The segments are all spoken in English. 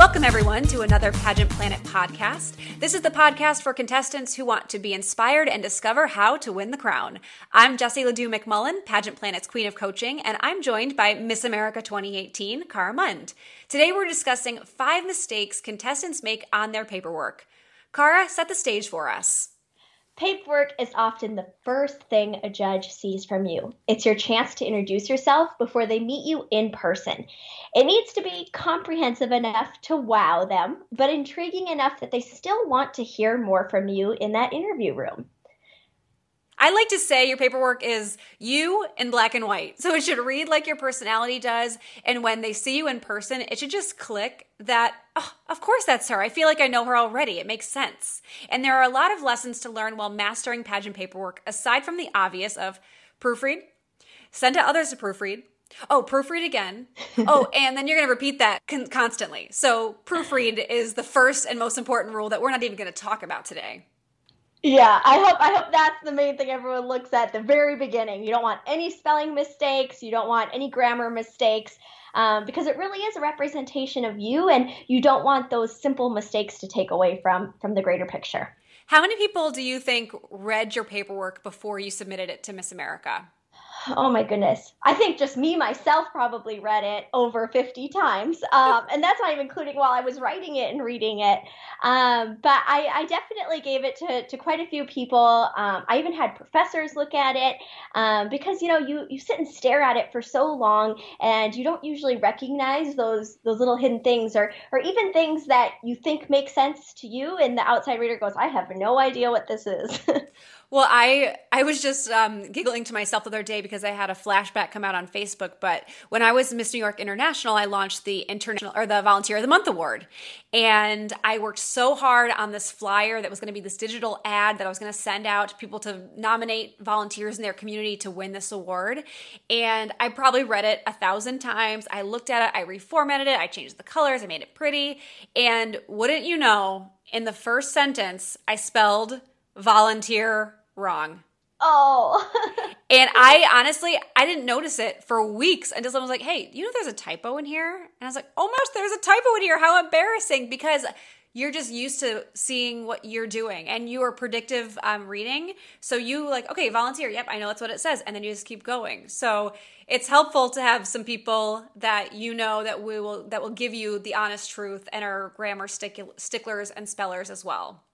Welcome, everyone, to another Pageant Planet podcast. This is the podcast for contestants who want to be inspired and discover how to win the crown. I'm Jessie Ledoux McMullen, Pageant Planet's Queen of Coaching, and I'm joined by Miss America 2018, Cara Mund. Today, we're discussing five mistakes contestants make on their paperwork. Cara, set the stage for us. Paperwork is often the first thing a judge sees from you. It's your chance to introduce yourself before they meet you in person. It needs to be comprehensive enough to wow them, but intriguing enough that they still want to hear more from you in that interview room. I like to say your paperwork is you in black and white. So it should read like your personality does. And when they see you in person, it should just click that, oh, of course that's her. I feel like I know her already. It makes sense. And there are a lot of lessons to learn while mastering pageant paperwork, aside from the obvious of proofread, send to others to proofread, Oh, proofread again. Oh, and then you're going to repeat that con- constantly. So, proofread is the first and most important rule that we're not even going to talk about today. Yeah, I hope I hope that's the main thing everyone looks at the very beginning. You don't want any spelling mistakes. You don't want any grammar mistakes. Um, because it really is a representation of you, and you don't want those simple mistakes to take away from from the greater picture. How many people do you think read your paperwork before you submitted it to Miss America? Oh my goodness. I think just me myself probably read it over 50 times um, and that's not even including while i was writing it and reading it. Um, but I, I, definitely gave it to, to quite a few people. Um, i even had professors look at it um, because you know you, you sit and stare at it for so long and you don't usually recognize those those little hidden things or or even things that you think make sense to you and the outside reader goes i have no idea what this is Well, I I was just um, giggling to myself the other day because I had a flashback come out on Facebook. But when I was Miss New York International, I launched the international or the Volunteer of the Month award, and I worked so hard on this flyer that was going to be this digital ad that I was going to send out to people to nominate volunteers in their community to win this award. And I probably read it a thousand times. I looked at it, I reformatted it, I changed the colors, I made it pretty, and wouldn't you know, in the first sentence, I spelled volunteer wrong. Oh. and I honestly, I didn't notice it for weeks until someone was like, hey, you know there's a typo in here? And I was like, oh my gosh, there's a typo in here. How embarrassing. Because you're just used to seeing what you're doing and you are predictive um, reading. So you like, okay, volunteer. Yep, I know that's what it says. And then you just keep going. So it's helpful to have some people that you know that we will that will give you the honest truth and are grammar sticklers and spellers as well.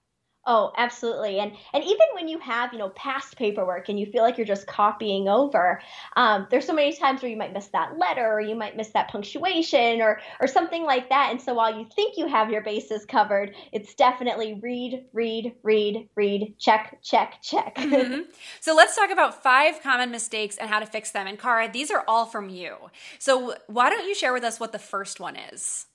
Oh, absolutely. And and even when you have, you know, past paperwork and you feel like you're just copying over, um, there's so many times where you might miss that letter or you might miss that punctuation or or something like that. And so while you think you have your bases covered, it's definitely read, read, read, read, check, check, check. Mm-hmm. So let's talk about five common mistakes and how to fix them. And Cara, these are all from you. So why don't you share with us what the first one is?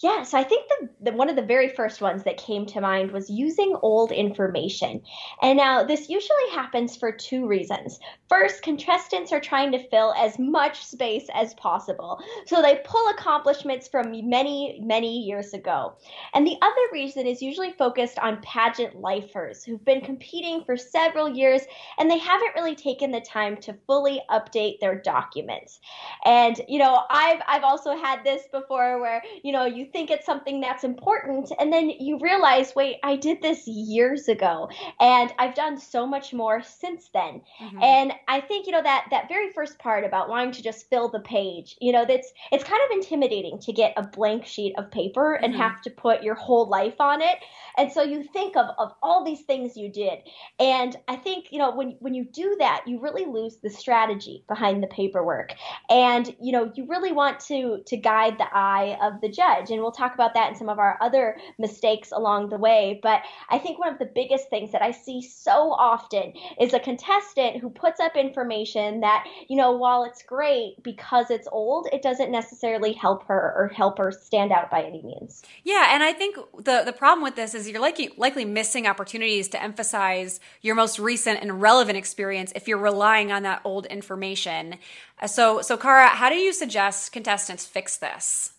Yeah, so I think the, the, one of the very first ones that came to mind was using old information. And now this usually happens for two reasons. First, contestants are trying to fill as much space as possible. So they pull accomplishments from many, many years ago. And the other reason is usually focused on pageant lifers who've been competing for several years and they haven't really taken the time to fully update their documents. And you know, I've I've also had this before where, you know, you think it's something that's important and then you realize wait i did this years ago and i've done so much more since then. Mm-hmm. and i think you know that that very first part about wanting to just fill the page you know that's it's kind of intimidating to get a blank sheet of paper and mm-hmm. have to put your whole life on it. And so you think of of all these things you did. And i think you know when when you do that you really lose the strategy behind the paperwork. And you know you really want to to guide the eye of the judge judge. And we'll talk about that in some of our other mistakes along the way. But I think one of the biggest things that I see so often is a contestant who puts up information that, you know, while it's great because it's old, it doesn't necessarily help her or help her stand out by any means. Yeah, and I think the the problem with this is you're likely likely missing opportunities to emphasize your most recent and relevant experience if you're relying on that old information. So so Cara, how do you suggest contestants fix this?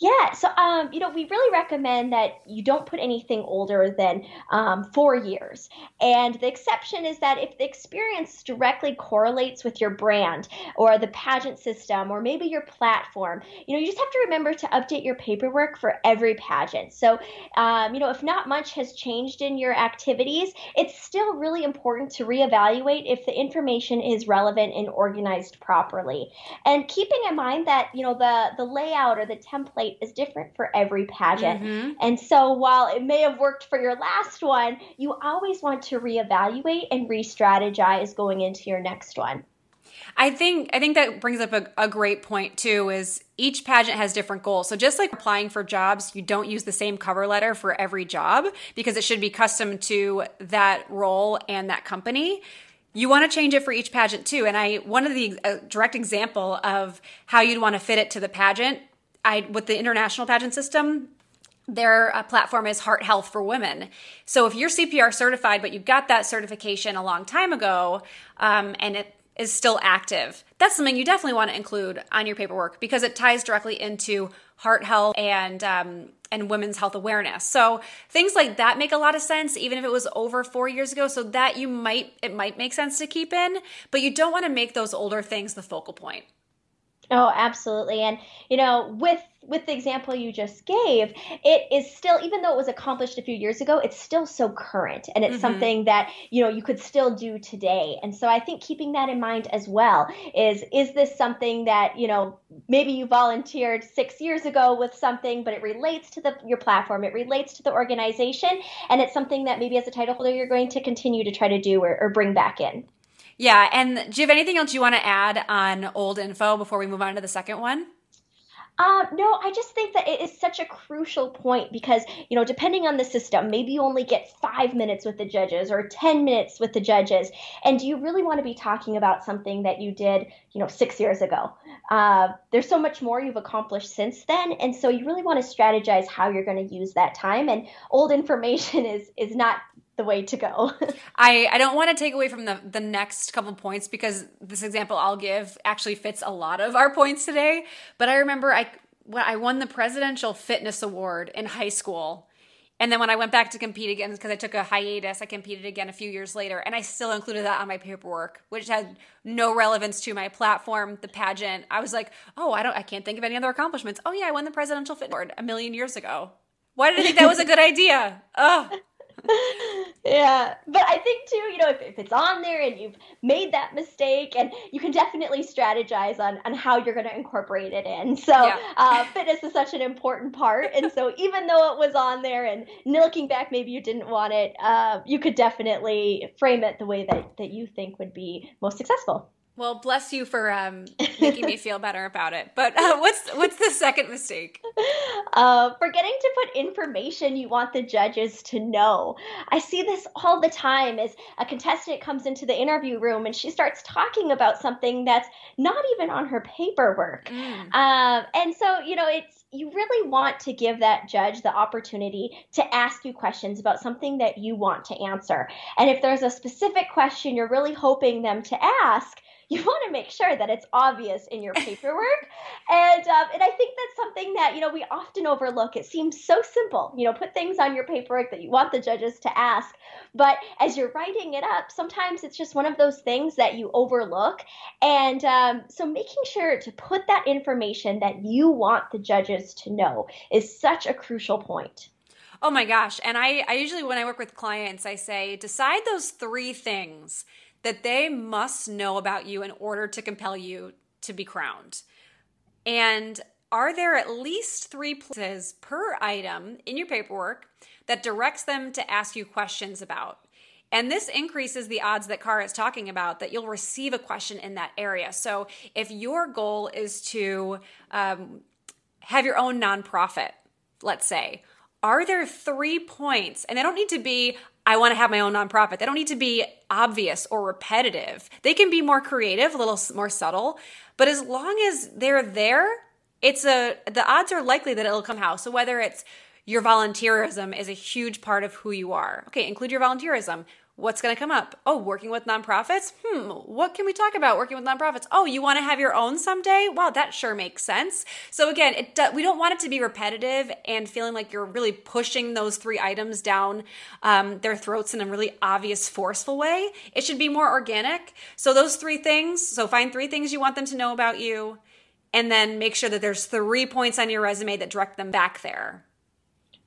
Yeah, so um, you know, we really recommend that you don't put anything older than um, four years. And the exception is that if the experience directly correlates with your brand or the pageant system or maybe your platform, you know, you just have to remember to update your paperwork for every pageant. So, um, you know, if not much has changed in your activities, it's still really important to reevaluate if the information is relevant and organized properly. And keeping in mind that, you know, the the layout or the template is different for every pageant. Mm-hmm. And so while it may have worked for your last one, you always want to reevaluate and re strategize going into your next one. I think I think that brings up a, a, great point too. Is each pageant has different goals. So just like applying for jobs, you don't use the same cover letter for every job because it should be custom to that role and that company. You want to change it for each pageant too. And I one of the uh, direct example of how you'd want to fit it to the pageant I with the international pageant system, their uh, platform is Heart Health for Women. So if you're CPR certified, but you got that certification a long time ago, um, and it is still active, that's something you definitely want to include on your paperwork because it ties directly into heart health and um, and women's health awareness. So things like that make a lot of sense, even if it was over four years ago. So that you might it might make sense to keep in, but you don't want to make those older things the focal point. Oh, absolutely. And you know, with with the example you just gave, it is still even though it was accomplished a few years ago, it's still so current and it's mm-hmm. something that, you know, you could still do today. And so I think keeping that in mind as well is is this something that, you know, maybe you volunteered 6 years ago with something but it relates to the your platform, it relates to the organization and it's something that maybe as a title holder you're going to continue to try to do or, or bring back in. Yeah. And do you have anything else you want to add on old info before we move on to the second one? Um, no, I just think that it is such a crucial point because, you know, depending on the system, maybe you only get five minutes with the judges or 10 minutes with the judges. And do you really want to be talking about something that you did, you know, six years ago? Uh, there's so much more you've accomplished since then. And so you really want to strategize how you're going to use that time. And old information is, is not the way to go. I, I don't want to take away from the, the next couple points because this example I'll give actually fits a lot of our points today. But I remember I when I won the presidential fitness award in high school. And then when I went back to compete again, because I took a hiatus, I competed again a few years later, and I still included that on my paperwork, which had no relevance to my platform, the pageant. I was like, oh, I don't, I can't think of any other accomplishments. Oh yeah, I won the presidential fitness award a million years ago. Why did I think that was a good idea? Oh, yeah, but I think too, you know, if, if it's on there and you've made that mistake, and you can definitely strategize on on how you're going to incorporate it in. So, yeah. uh, fitness is such an important part, and so even though it was on there, and looking back, maybe you didn't want it, uh, you could definitely frame it the way that that you think would be most successful. Well, bless you for um, making me feel better about it. But uh, what's what's the second mistake? Uh, forgetting to put information you want the judges to know. I see this all the time as a contestant comes into the interview room and she starts talking about something that's not even on her paperwork. Mm. Um, and so, you know, it's you really want to give that judge the opportunity to ask you questions about something that you want to answer. And if there's a specific question you're really hoping them to ask, you want to make sure that it's obvious in your paperwork. and um, and I think that's something that you know we often overlook. It seems so simple, you know, put things on your paperwork that you want the judges to ask, but as you're writing it up, sometimes it's just one of those things that you overlook. And um, so making sure to put that information that you want the judges to know is such a crucial point. Oh my gosh. And I, I usually, when I work with clients, I say, decide those three things that they must know about you in order to compel you to be crowned. And are there at least three places per item in your paperwork that directs them to ask you questions about? And this increases the odds that Cara is talking about that you'll receive a question in that area. So if your goal is to um, have your own nonprofit, let's say, are there three points? And they don't need to be, I want to have my own nonprofit. They don't need to be obvious or repetitive. They can be more creative, a little more subtle. But as long as they're there, it's a the odds are likely that it'll come out. So whether it's your volunteerism is a huge part of who you are. Okay, include your volunteerism. What's going to come up? Oh, working with nonprofits? Hmm, what can we talk about working with nonprofits? Oh, you want to have your own someday? Wow, that sure makes sense. So again, it we don't want it to be repetitive and feeling like you're really pushing those three items down um, their throats in a really obvious, forceful way. It should be more organic. So those three things. So find three things you want them to know about you, and then make sure that there's three points on your resume that direct them back there.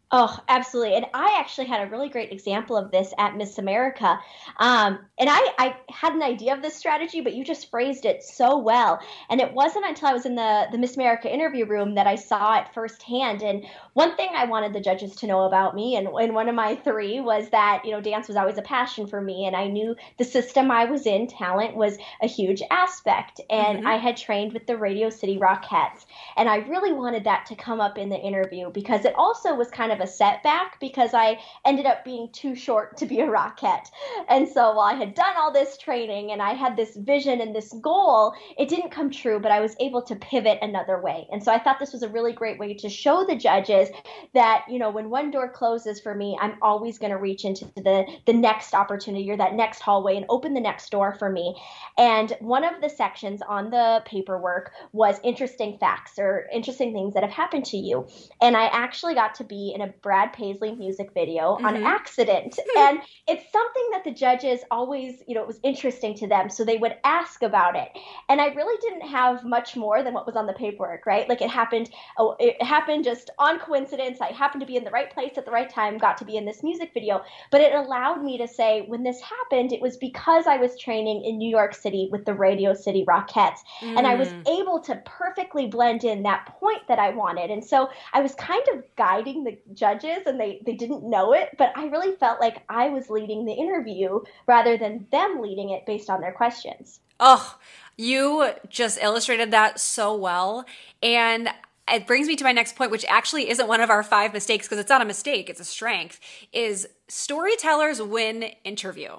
Oh, absolutely. And I actually had a really great example of this at Miss America. Um, and I, I had an idea of this strategy, but you just phrased it so well. And it wasn't until I was in the, the Miss America interview room that I saw it firsthand. And one thing I wanted the judges to know about me, and, and one of my three, was that, you know, dance was always a passion for me. And I knew the system I was in, talent, was a huge aspect. And mm-hmm. I had trained with the Radio City Rockettes. And I really wanted that to come up in the interview because it also was kind of of a setback because I ended up being too short to be a rockette. And so while I had done all this training and I had this vision and this goal, it didn't come true, but I was able to pivot another way. And so I thought this was a really great way to show the judges that, you know, when one door closes for me, I'm always going to reach into the the next opportunity or that next hallway and open the next door for me. And one of the sections on the paperwork was interesting facts or interesting things that have happened to you. And I actually got to be in a Brad Paisley music video mm-hmm. on accident. and it's something that the judges always, you know, it was interesting to them. So they would ask about it. And I really didn't have much more than what was on the paperwork, right? Like it happened, oh, it happened just on coincidence. I happened to be in the right place at the right time, got to be in this music video. But it allowed me to say, when this happened, it was because I was training in New York City with the Radio City Rockettes. Mm. And I was mm. able to perfectly blend in that point that I wanted. And so I was kind of guiding the judges and they, they didn't know it, but I really felt like I was leading the interview rather than them leading it based on their questions. Oh, you just illustrated that so well. And it brings me to my next point, which actually isn't one of our five mistakes because it's not a mistake, it's a strength, is storytellers win interview.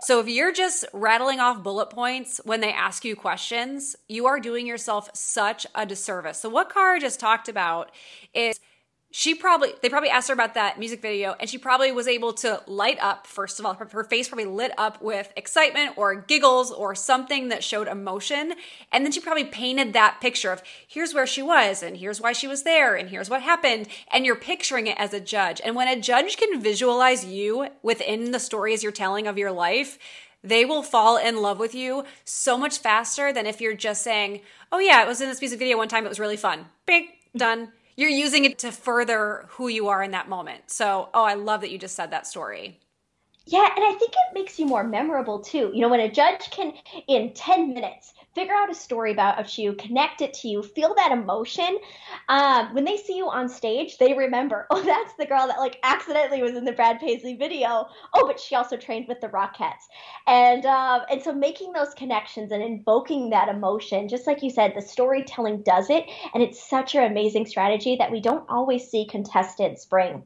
So if you're just rattling off bullet points when they ask you questions, you are doing yourself such a disservice. So what Cara just talked about is she probably they probably asked her about that music video and she probably was able to light up first of all her, face probably lit up with excitement or giggles or something that showed emotion and then she probably painted that picture of here's where she was and here's why she was there and here's what happened and you're picturing it as a judge. And when a judge can visualize you within the stories you're telling of your life they will fall in love with you so much faster than if you're just saying oh yeah it was in this music video one time it was really fun. Big done you're using it to further who you are in that moment. So, oh, I love that you just said that story. Yeah, and I think it makes you more memorable too. You know, when a judge can, in 10 minutes, figure out a story about you, connect it to you, feel that emotion. Um, when they see you on stage, they remember, oh, that's the girl that like accidentally was in the Brad Paisley video. Oh, but she also trained with the Rockettes, and um, and so making those connections and invoking that emotion, just like you said, the storytelling does it, and it's such an amazing strategy that we don't always see contestants bring.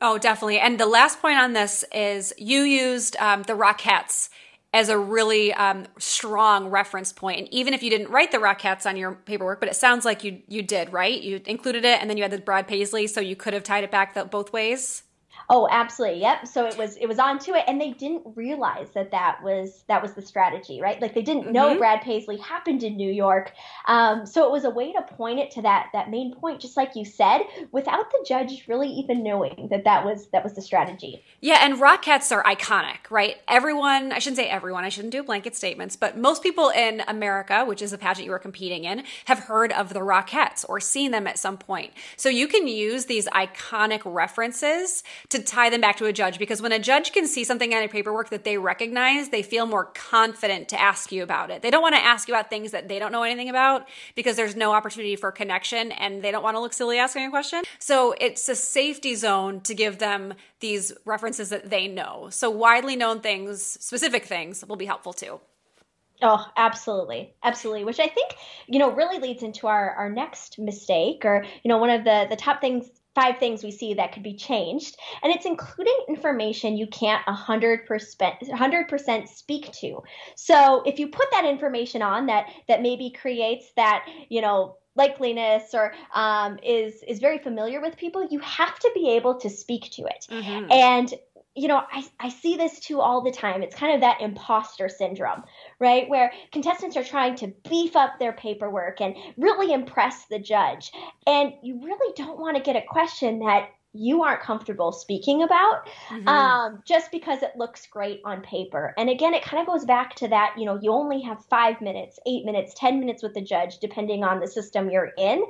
Oh, definitely. And the last point on this is you used um, the Rockettes as a really um, strong reference point. And even if you didn't write the Rockettes on your paperwork, but it sounds like you you did, right? You included it, and then you had the Brad Paisley, so you could have tied it back the, both ways. Oh, absolutely. Yep. So it was it was onto it, and they didn't realize that that was that was the strategy, right? Like they didn't mm-hmm. know Brad Paisley happened in New York. Um, so it was a way to point it to that that main point, just like you said, without the judge really even knowing that that was that was the strategy. Yeah, and Rockettes are iconic, right? Everyone, I shouldn't say everyone, I shouldn't do blanket statements, but most people in America, which is the pageant you were competing in, have heard of the Rockettes or seen them at some point. So you can use these iconic references to tie them back to a judge because when a judge can see something on your paperwork that they recognize, they feel more confident to ask you about it. They don't want to ask you about things that they don't know anything about because there's no opportunity for connection and they don't want to look silly asking a question. So it's a safety zone to give them these references that they know. So widely known things, specific things will be helpful too. Oh, absolutely. Absolutely. Which I think, you know, really leads into our, our next mistake or, you know, one of the, the top things, five things we see that could be changed. And it's including information you can't 100%, 100% speak to. So if you put that information on that, that maybe creates that, you know, likeliness or um, is is very familiar with people you have to be able to speak to it mm-hmm. and you know, I, I see this too all the time. It's kind of that imposter syndrome, right? Where contestants are trying to beef up their paperwork and really impress the judge. And you really don't want to get a question that you aren't comfortable speaking about mm-hmm. um, just because it looks great on paper. And again, it kind of goes back to that, you know, you only have five minutes, eight minutes, 10 minutes with the judge, depending on the system you're in.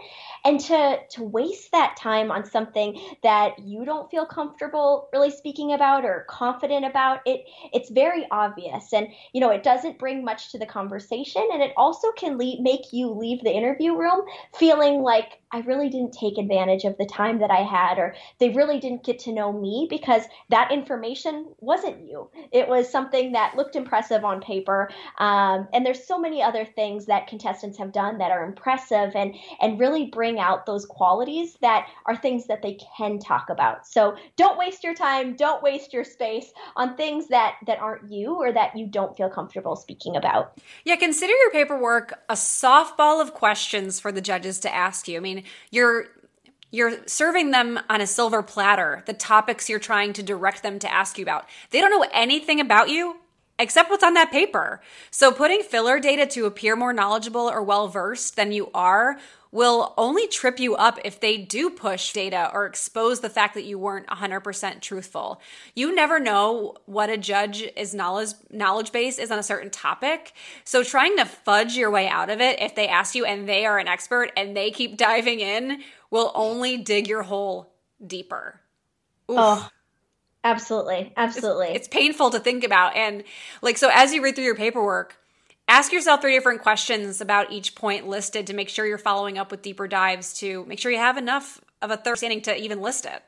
And to, to waste that time on something that you don't feel comfortable really speaking about or confident about, it it's very obvious. And, you know, it doesn't bring much to the conversation. And it also can leave, make you leave the interview room feeling like I really didn't take advantage of the time that I had, or they really didn't get to know me because that information wasn't you. It was something that looked impressive on paper. Um, and there's so many other things that contestants have done that are impressive and and really bring out those qualities that are things that they can talk about. So don't waste your time, don't waste your space on things that that aren't you or that you don't feel comfortable speaking about. Yeah, consider your paperwork a softball of questions for the judges to ask you. I mean, you're you're serving them on a silver platter the topics you're trying to direct them to ask you about. They don't know anything about you except what's on that paper. So putting filler data to appear more knowledgeable or well versed than you are will only trip you up if they do push data or expose the fact that you weren't 100% truthful. You never know what a judge is knowledge knowledge base is on a certain topic. So trying to fudge your way out of it if they ask you and they are an expert and they keep diving in will only dig your hole deeper. Oof. Oh, absolutely. Absolutely. It's, it's painful to think about and like so as you read through your paperwork, Ask yourself three different questions about each point listed to make sure you're following up with deeper dives to make sure you have enough of a thorough understanding to even list it.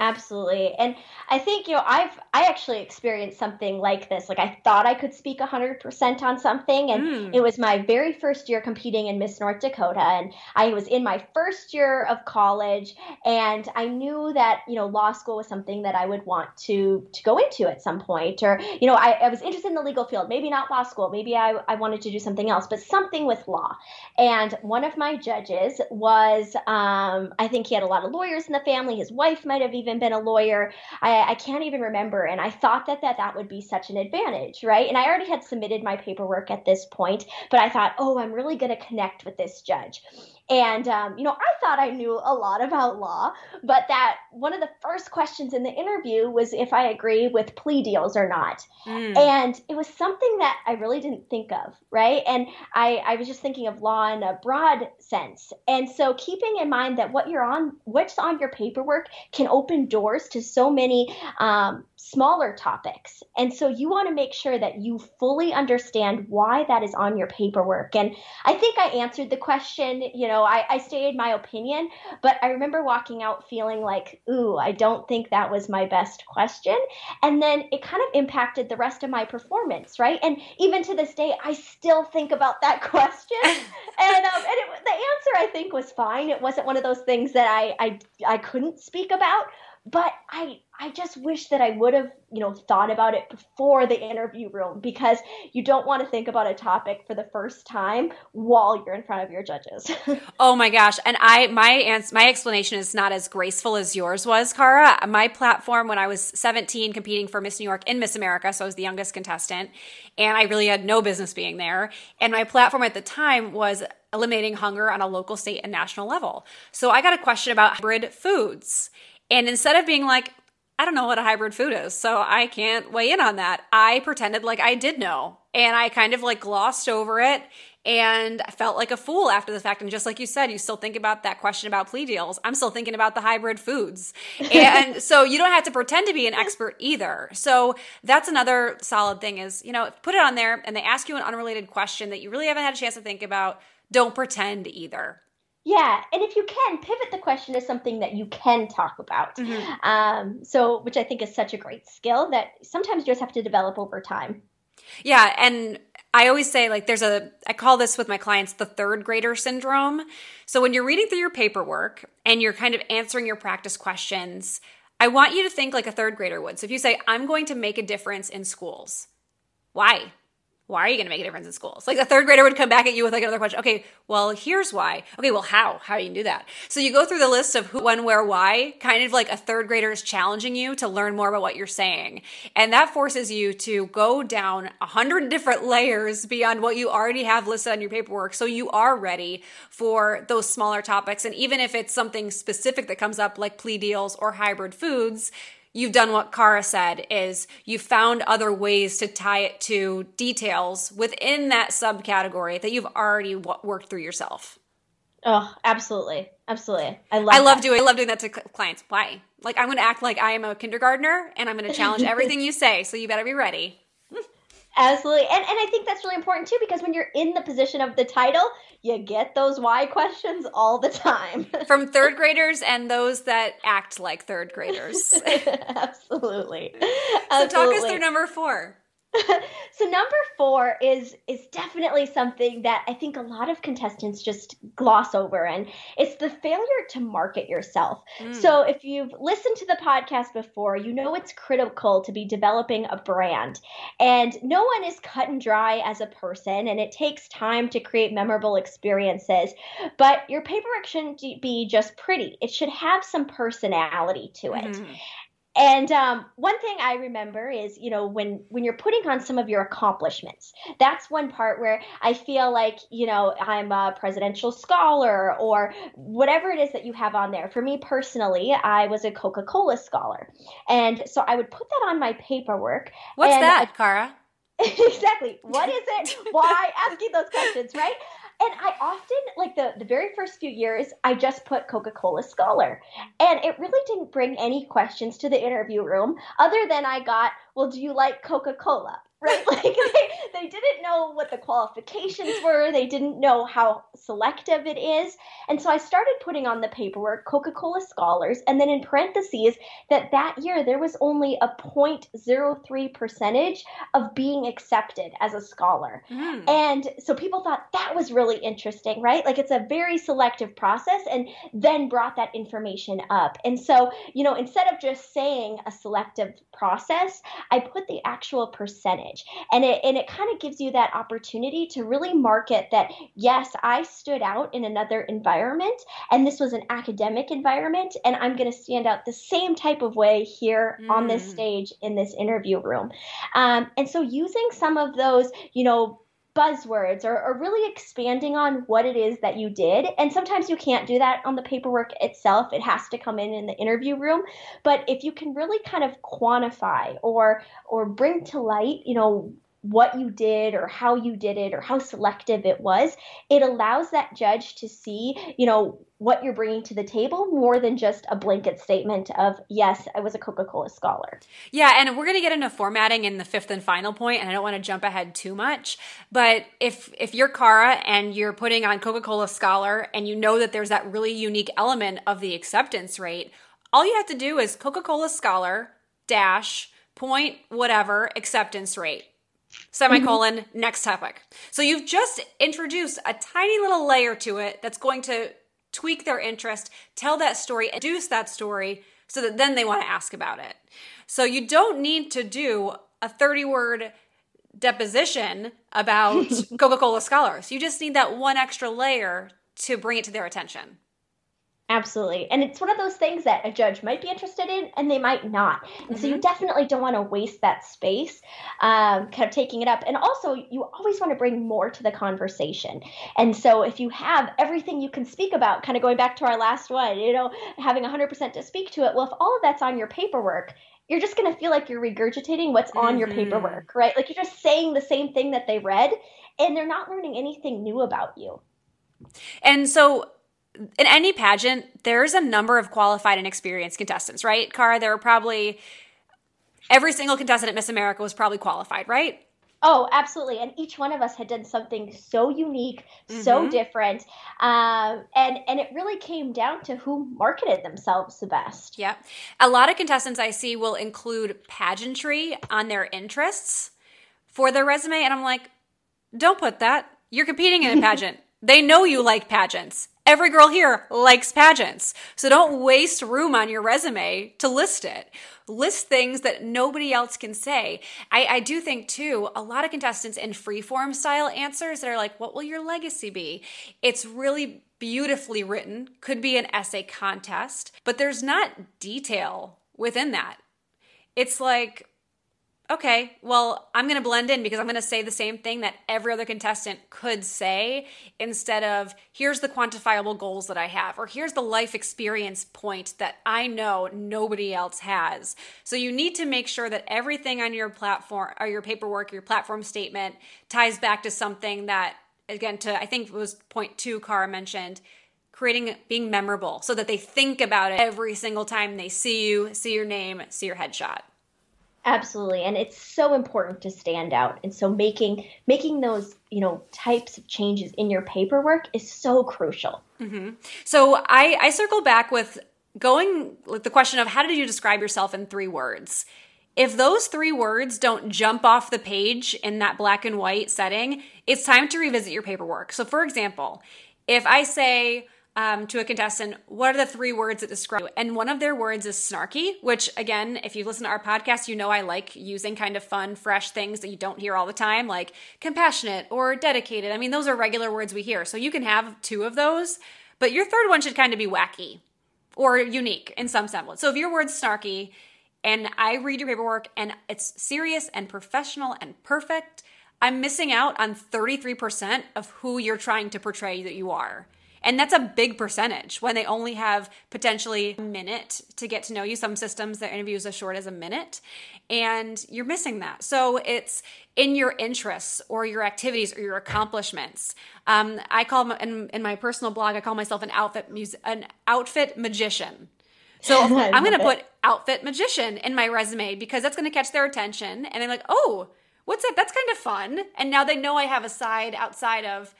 Absolutely. And I think, you know, I've I actually experienced something like this. Like I thought I could speak 100% on something and mm. it was my very first year competing in Miss North Dakota and I was in my first year of college and I knew that, you know, law school was something that I would want to to go into at some point or, you know, I, I was interested in the legal field, maybe not law school, maybe I, I wanted to do something else, but something with law. And one of my judges was um, I think he had a lot of lawyers in the family. His wife might have even even been a lawyer. I, I can't even remember. And I thought that, that that would be such an advantage, right? And I already had submitted my paperwork at this point, but I thought, oh, I'm really going to connect with this judge. And, um, you know, I thought I knew a lot about law, but that one of the first questions in the interview was if I agree with plea deals or not. Mm. And it was something that I really didn't think of, right? And I, I was just thinking of law in a broad sense. And so keeping in mind that what you're on, what's on your paperwork can open doors to so many um, smaller topics. And so you want to make sure that you fully understand why that is on your paperwork. And I think I answered the question, you know, I, I stated my opinion, but I remember walking out feeling like, ooh, I don't think that was my best question. And then it kind of impacted the rest of my performance, right? And even to this day, I still think about that question. and um, and it, the answer I think was fine. It wasn't one of those things that I I, I couldn't speak about, but I I just wish that I would have, you know, thought about it before the interview room because you don't want to think about a topic for the first time while you're in front of your judges. oh my gosh. And I my ans- my explanation is not as graceful as yours was, Cara. My platform when I was 17 competing for Miss New York in Miss America, so I was the youngest contestant, and I really had no business being there. And my platform at the time was eliminating hunger on a local, state, and national level. So I got a question about hybrid foods. And instead of being like, I don't know what a hybrid food is, so I can't weigh in on that. I pretended like I did know. And I kind of like glossed over it and I felt like a fool after the fact. And just like you said, you still think about that question about plea deals. I'm still thinking about the hybrid foods. And so you don't have to pretend to be an expert either. So that's another solid thing is, you know, put it on there and they ask you an unrelated question that you really haven't had a chance to think about. Don't pretend either. Yeah, and if you can pivot the question to something that you can talk about, mm-hmm. um, so which I think is such a great skill that sometimes you just have to develop over time. Yeah, and I always say, like, there's a, I call this with my clients the third grader syndrome. So when you're reading through your paperwork and you're kind of answering your practice questions, I want you to think like a third grader would. So if you say, I'm going to make a difference in schools, why? Why are you going to make a difference in schools? Like a third grader would come back at you with like another question. Okay, well, here's why. Okay, well, how? How you do that? So you go through the list of who, when, where, why, kind of like a third grader is challenging you to learn more about what you're saying. And that forces you to go down a hundred different layers beyond what you already have listed on your paperwork. So you are ready for those smaller topics. And even if it's something specific that comes up like plea deals or hybrid foods, you've done what Cara said is you found other ways to tie it to details within that subcategory that you've already worked through yourself. Oh, absolutely. Absolutely. I love I love that. doing I love doing that to clients. Why? Like I'm going to act like I am a kindergartner and I'm going to challenge everything you say, so you better be ready. Absolutely. And and I think that's really important too because when you're in the position of the title, you get those why questions all the time. From third graders and those that act like third graders. Absolutely. Absolutely. So talk us through number 4. so number four is is definitely something that I think a lot of contestants just gloss over, and it's the failure to market yourself. Mm. So if you've listened to the podcast before, you know it's critical to be developing a brand, and no one is cut and dry as a person, and it takes time to create memorable experiences. But your paperwork shouldn't be just pretty; it should have some personality to it. Mm. And um, one thing I remember is, you know, when when you're putting on some of your accomplishments, that's one part where I feel like, you know, I'm a presidential scholar or whatever it is that you have on there. For me personally, I was a Coca-Cola scholar, and so I would put that on my paperwork. What's that, Cara? exactly. What is it? Why asking those questions, right? And I often like the the very first few years I just put Coca-Cola scholar. And it really didn't bring any questions to the interview room other than I got well do you like Coca-Cola right? Like they, they didn't know what the qualifications were. They didn't know how selective it is. And so I started putting on the paperwork Coca-Cola scholars and then in parentheses that that year there was only a 0.03 percentage of being accepted as a scholar. Mm. And so people thought that was really interesting, right? Like it's a very selective process and then brought that information up. And so, you know, instead of just saying a selective process, I put the actual percentage. And it and it kind of gives you that opportunity to really market that yes, I stood out in another environment and this was an academic environment and I'm going to stand out the same type of way here mm. on this mm. stage in this interview room. Um, and so using some of those, you know, buzzwords or, or, really expanding on what it is that you did. And sometimes you can't do that on the paperwork itself. It has to come in in the interview room. But if you can really kind of quantify or or bring to light, you know, what you did or how you did it or how selective it was, it allows that judge to see, you know, what you're bringing to the table more than just a blanket statement of, yes, I was a Coca Cola scholar. Yeah, and we're going to get into formatting in the fifth and final point, and I don't want to jump ahead too much. But if if you're Cara and you're putting on Coca Cola scholar and you know that there's that really unique element of the acceptance rate, all you have to do is Coca Cola scholar dash point whatever acceptance rate semicolon mm-hmm. next topic. So you've just introduced a tiny little layer to it that's going to tweak their interest tell that story induce that story so that then they want to ask about it. So you don't need to do a 30 word deposition about coca-cola scholars. You just need that one extra layer to bring it to their attention Absolutely. And it's one of those things that a judge might be interested in and they might not. And mm-hmm. so you mm-hmm. definitely don't want to waste that space um, kind of taking it up. And also, you always want to bring more to the conversation. And so if you have everything you can speak about, kind of going back to our last one, you know, having 100% to speak to it, well, if all of that's on your paperwork, you're just going to feel like you're regurgitating what's on mm-hmm. your paperwork, right? Like you're just saying the same thing that they read and they're not learning anything new about you. And so in any pageant, there's a number of qualified and experienced contestants, right? Cara, there were probably every single contestant at Miss America was probably qualified, right? Oh, absolutely. And each one of us had done something so unique, mm-hmm. so different. Um, and, and it really came down to who marketed themselves the best. Yeah. A lot of contestants I see will include pageantry on their interests for their resume. And I'm like, Don't put that. You're competing in a pageant. they know you like pageants. Every girl here likes pageants. So don't waste room on your resume to list it. List things that nobody else can say. I, I do think, too, a lot of contestants in freeform style answers that are like, What will your legacy be? It's really beautifully written, could be an essay contest, but there's not detail within that. It's like, okay, well, I'm going to blend in because I'm going to say the same thing that every other contestant could say instead of here's the quantifiable goals that I have or here's the life experience point that I know nobody else has. So you need to make sure that everything on your platform or your paperwork, your platform statement ties back to something that again to I think it was point 2 Cara mentioned creating being memorable so that they think about it every single time they see you, see your name, see your headshot. Absolutely, and it's so important to stand out. And so making making those you know types of changes in your paperwork is so crucial. Mm-hmm. So I I circle back with going with the question of how did you describe yourself in three words. If those three words don't jump off the page in that black and white setting, it's time to revisit your paperwork. So, for example, if I say, um, to a contestant, what are the three words that describe you? And one of their words is snarky, which again, if you listen to our podcast, you know I like using kind of fun, fresh things that you don't hear all the time, like compassionate or dedicated. I mean, those are regular words we hear. So you can have two of those, but your third one should kind of be wacky or unique in some semblance. So if your word's snarky and I read your paperwork and it's serious and professional and perfect, I'm missing out on 33% of who you're trying to portray that you are. And that's a big percentage when they only have potentially a minute to get to know you. Some systems, their interview is as short as a minute, and you're missing that. So it's in your interests or your activities or your accomplishments. Um, I call in, in my personal blog, I call myself an outfit mus- an outfit magician. So I'm going to put outfit magician in my resume because that's going to catch their attention, and they're like, oh. What's that? That's kind of fun. And now they know I have a side outside of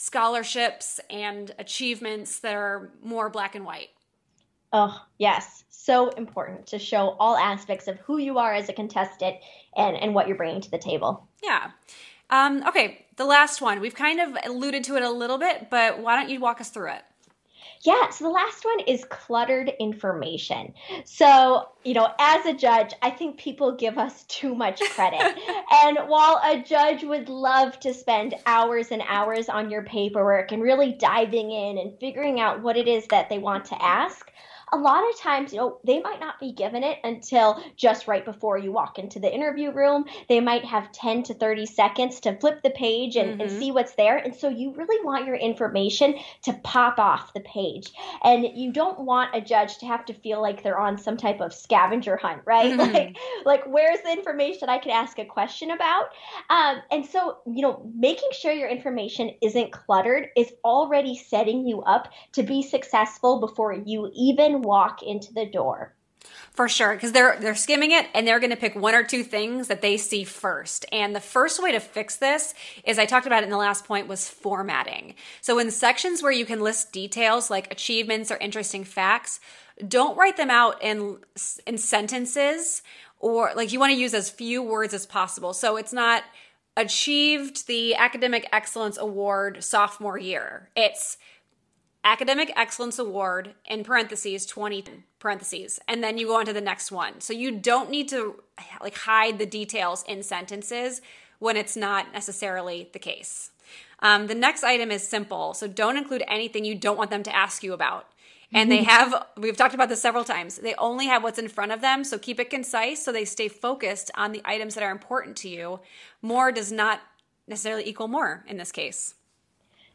scholarships and achievements that are more black and white. Oh, yes. So important to show all aspects of who you are as a contestant and, and what you're bringing to the table. Yeah. Um, okay, the last one. We've kind of alluded to it a little bit, but why don't you walk us through it? Yeah, so the last one is cluttered information. So, you know, as a judge, I think people give us too much credit. and while a judge would love to spend hours and hours on your paperwork and really diving in and figuring out what it is that they want to ask, a lot of times, you know, they might not be given it until just right before you walk into the interview room. They might have 10 to 30 seconds to flip the page and, mm-hmm. and see what's there. And so you really want your information to pop off the page. And you don't want a judge to have to feel like they're on some type of scavenger hunt, right? Mm-hmm. Like, like where's the information I can ask a question about? Um, and so, you know, making sure your information isn't cluttered is already setting you up to be successful before you even walk into the door. For sure, because they're they're skimming it and they're going to pick one or two things that they see first. And the first way to fix this is I talked about it in the last point was formatting. So in sections where you can list details like achievements or interesting facts, don't write them out in in sentences or like you want to use as few words as possible. So it's not achieved the academic excellence award sophomore year. It's academic excellence award in parentheses 20 parentheses and then you go on to the next one. So you don't need to like hide the details in sentences when it's not necessarily the case. Um, the next item is simple so don't include anything you don't want them to ask you about. And they have we've talked about this several times they only have what's in front of them so keep it concise so they stay focused on the items that are important to you. More does not necessarily equal more in this case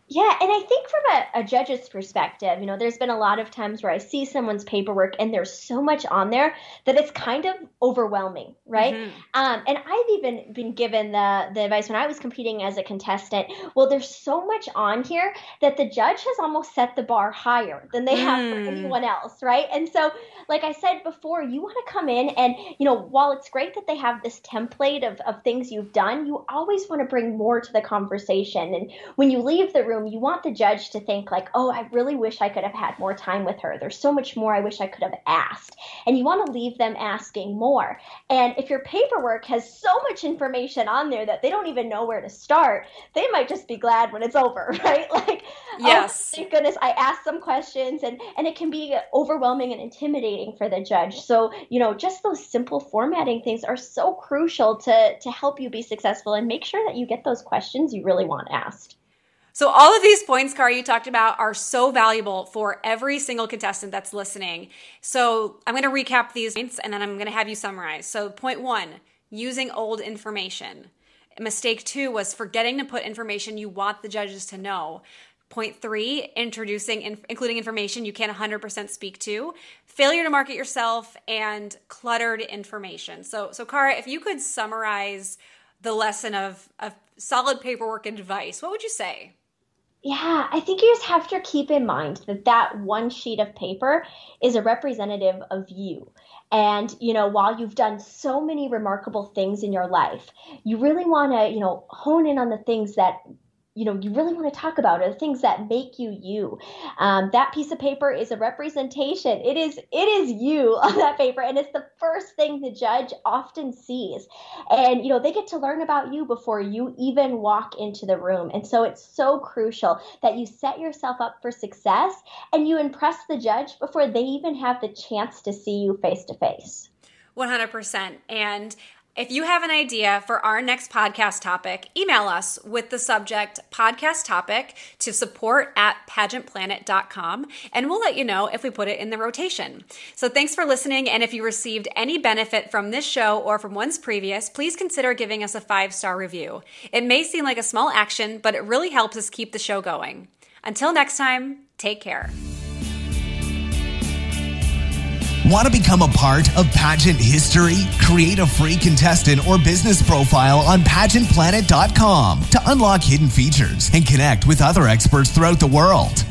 yeah, and I think from a, a, judge's perspective, you know, there's been a lot of times where I see someone's paperwork and there's so much on there that it's kind of overwhelming, right? Mm-hmm. Um, and I've even been given the the advice when I was competing as a contestant. Well, there's so much on here that the judge has almost set the bar higher than they have for mm. anyone else, right? And so, like I said before, you want to come in and you know, while it's great that they have this template of of things you've done, you always want to bring more to the conversation. And when you leave the room, you want the judge to think, like, oh, I really wish I could have had more time with her. There's so much more I wish I could have asked. And you want to leave them asking more. And if your paperwork has so much information on there that they don't even know where to start, they might just be glad when it's over, right? Like, oh, yes. oh, thank goodness I asked some questions. And, and it can be overwhelming and intimidating for the judge. So, you know, just those simple formatting things are so crucial to, to help you be successful and make sure that you get those questions you really want asked. So, all of these points, Cara, you talked about are so valuable for every single contestant that's listening. So, I'm going to recap these points and then I'm going to have you summarize. So, point one using old information. Mistake two was forgetting to put information you want the judges to know. Point three, introducing, in, including information you can't 100% speak to. Failure to market yourself and cluttered information. So, so Cara, if you could summarize the lesson of, of solid paperwork advice, what would you say? Yeah, I think you just have to keep in mind that that one sheet of paper is a representative of you. And, you know, while you've done so many remarkable things in your life, you really want to, you know, hone in on the things that you know you really want to talk about are the things that make you you. Um, that piece of paper is a representation. It is it is you on that paper and it's the first thing the judge often sees. And you know they get to learn about you before you even walk into the room. And so it's so crucial that you set yourself up for success and you impress the judge before they even have the chance to see you face to face. 100%. And if you have an idea for our next podcast topic, email us with the subject podcast topic to support at pageantplanet.com and we'll let you know if we put it in the rotation. So thanks for listening. And if you received any benefit from this show or from ones previous, please consider giving us a five star review. It may seem like a small action, but it really helps us keep the show going. Until next time, take care. Want to become a part of pageant history? Create a free contestant or business profile on pageantplanet.com to unlock hidden features and connect with other experts throughout the world.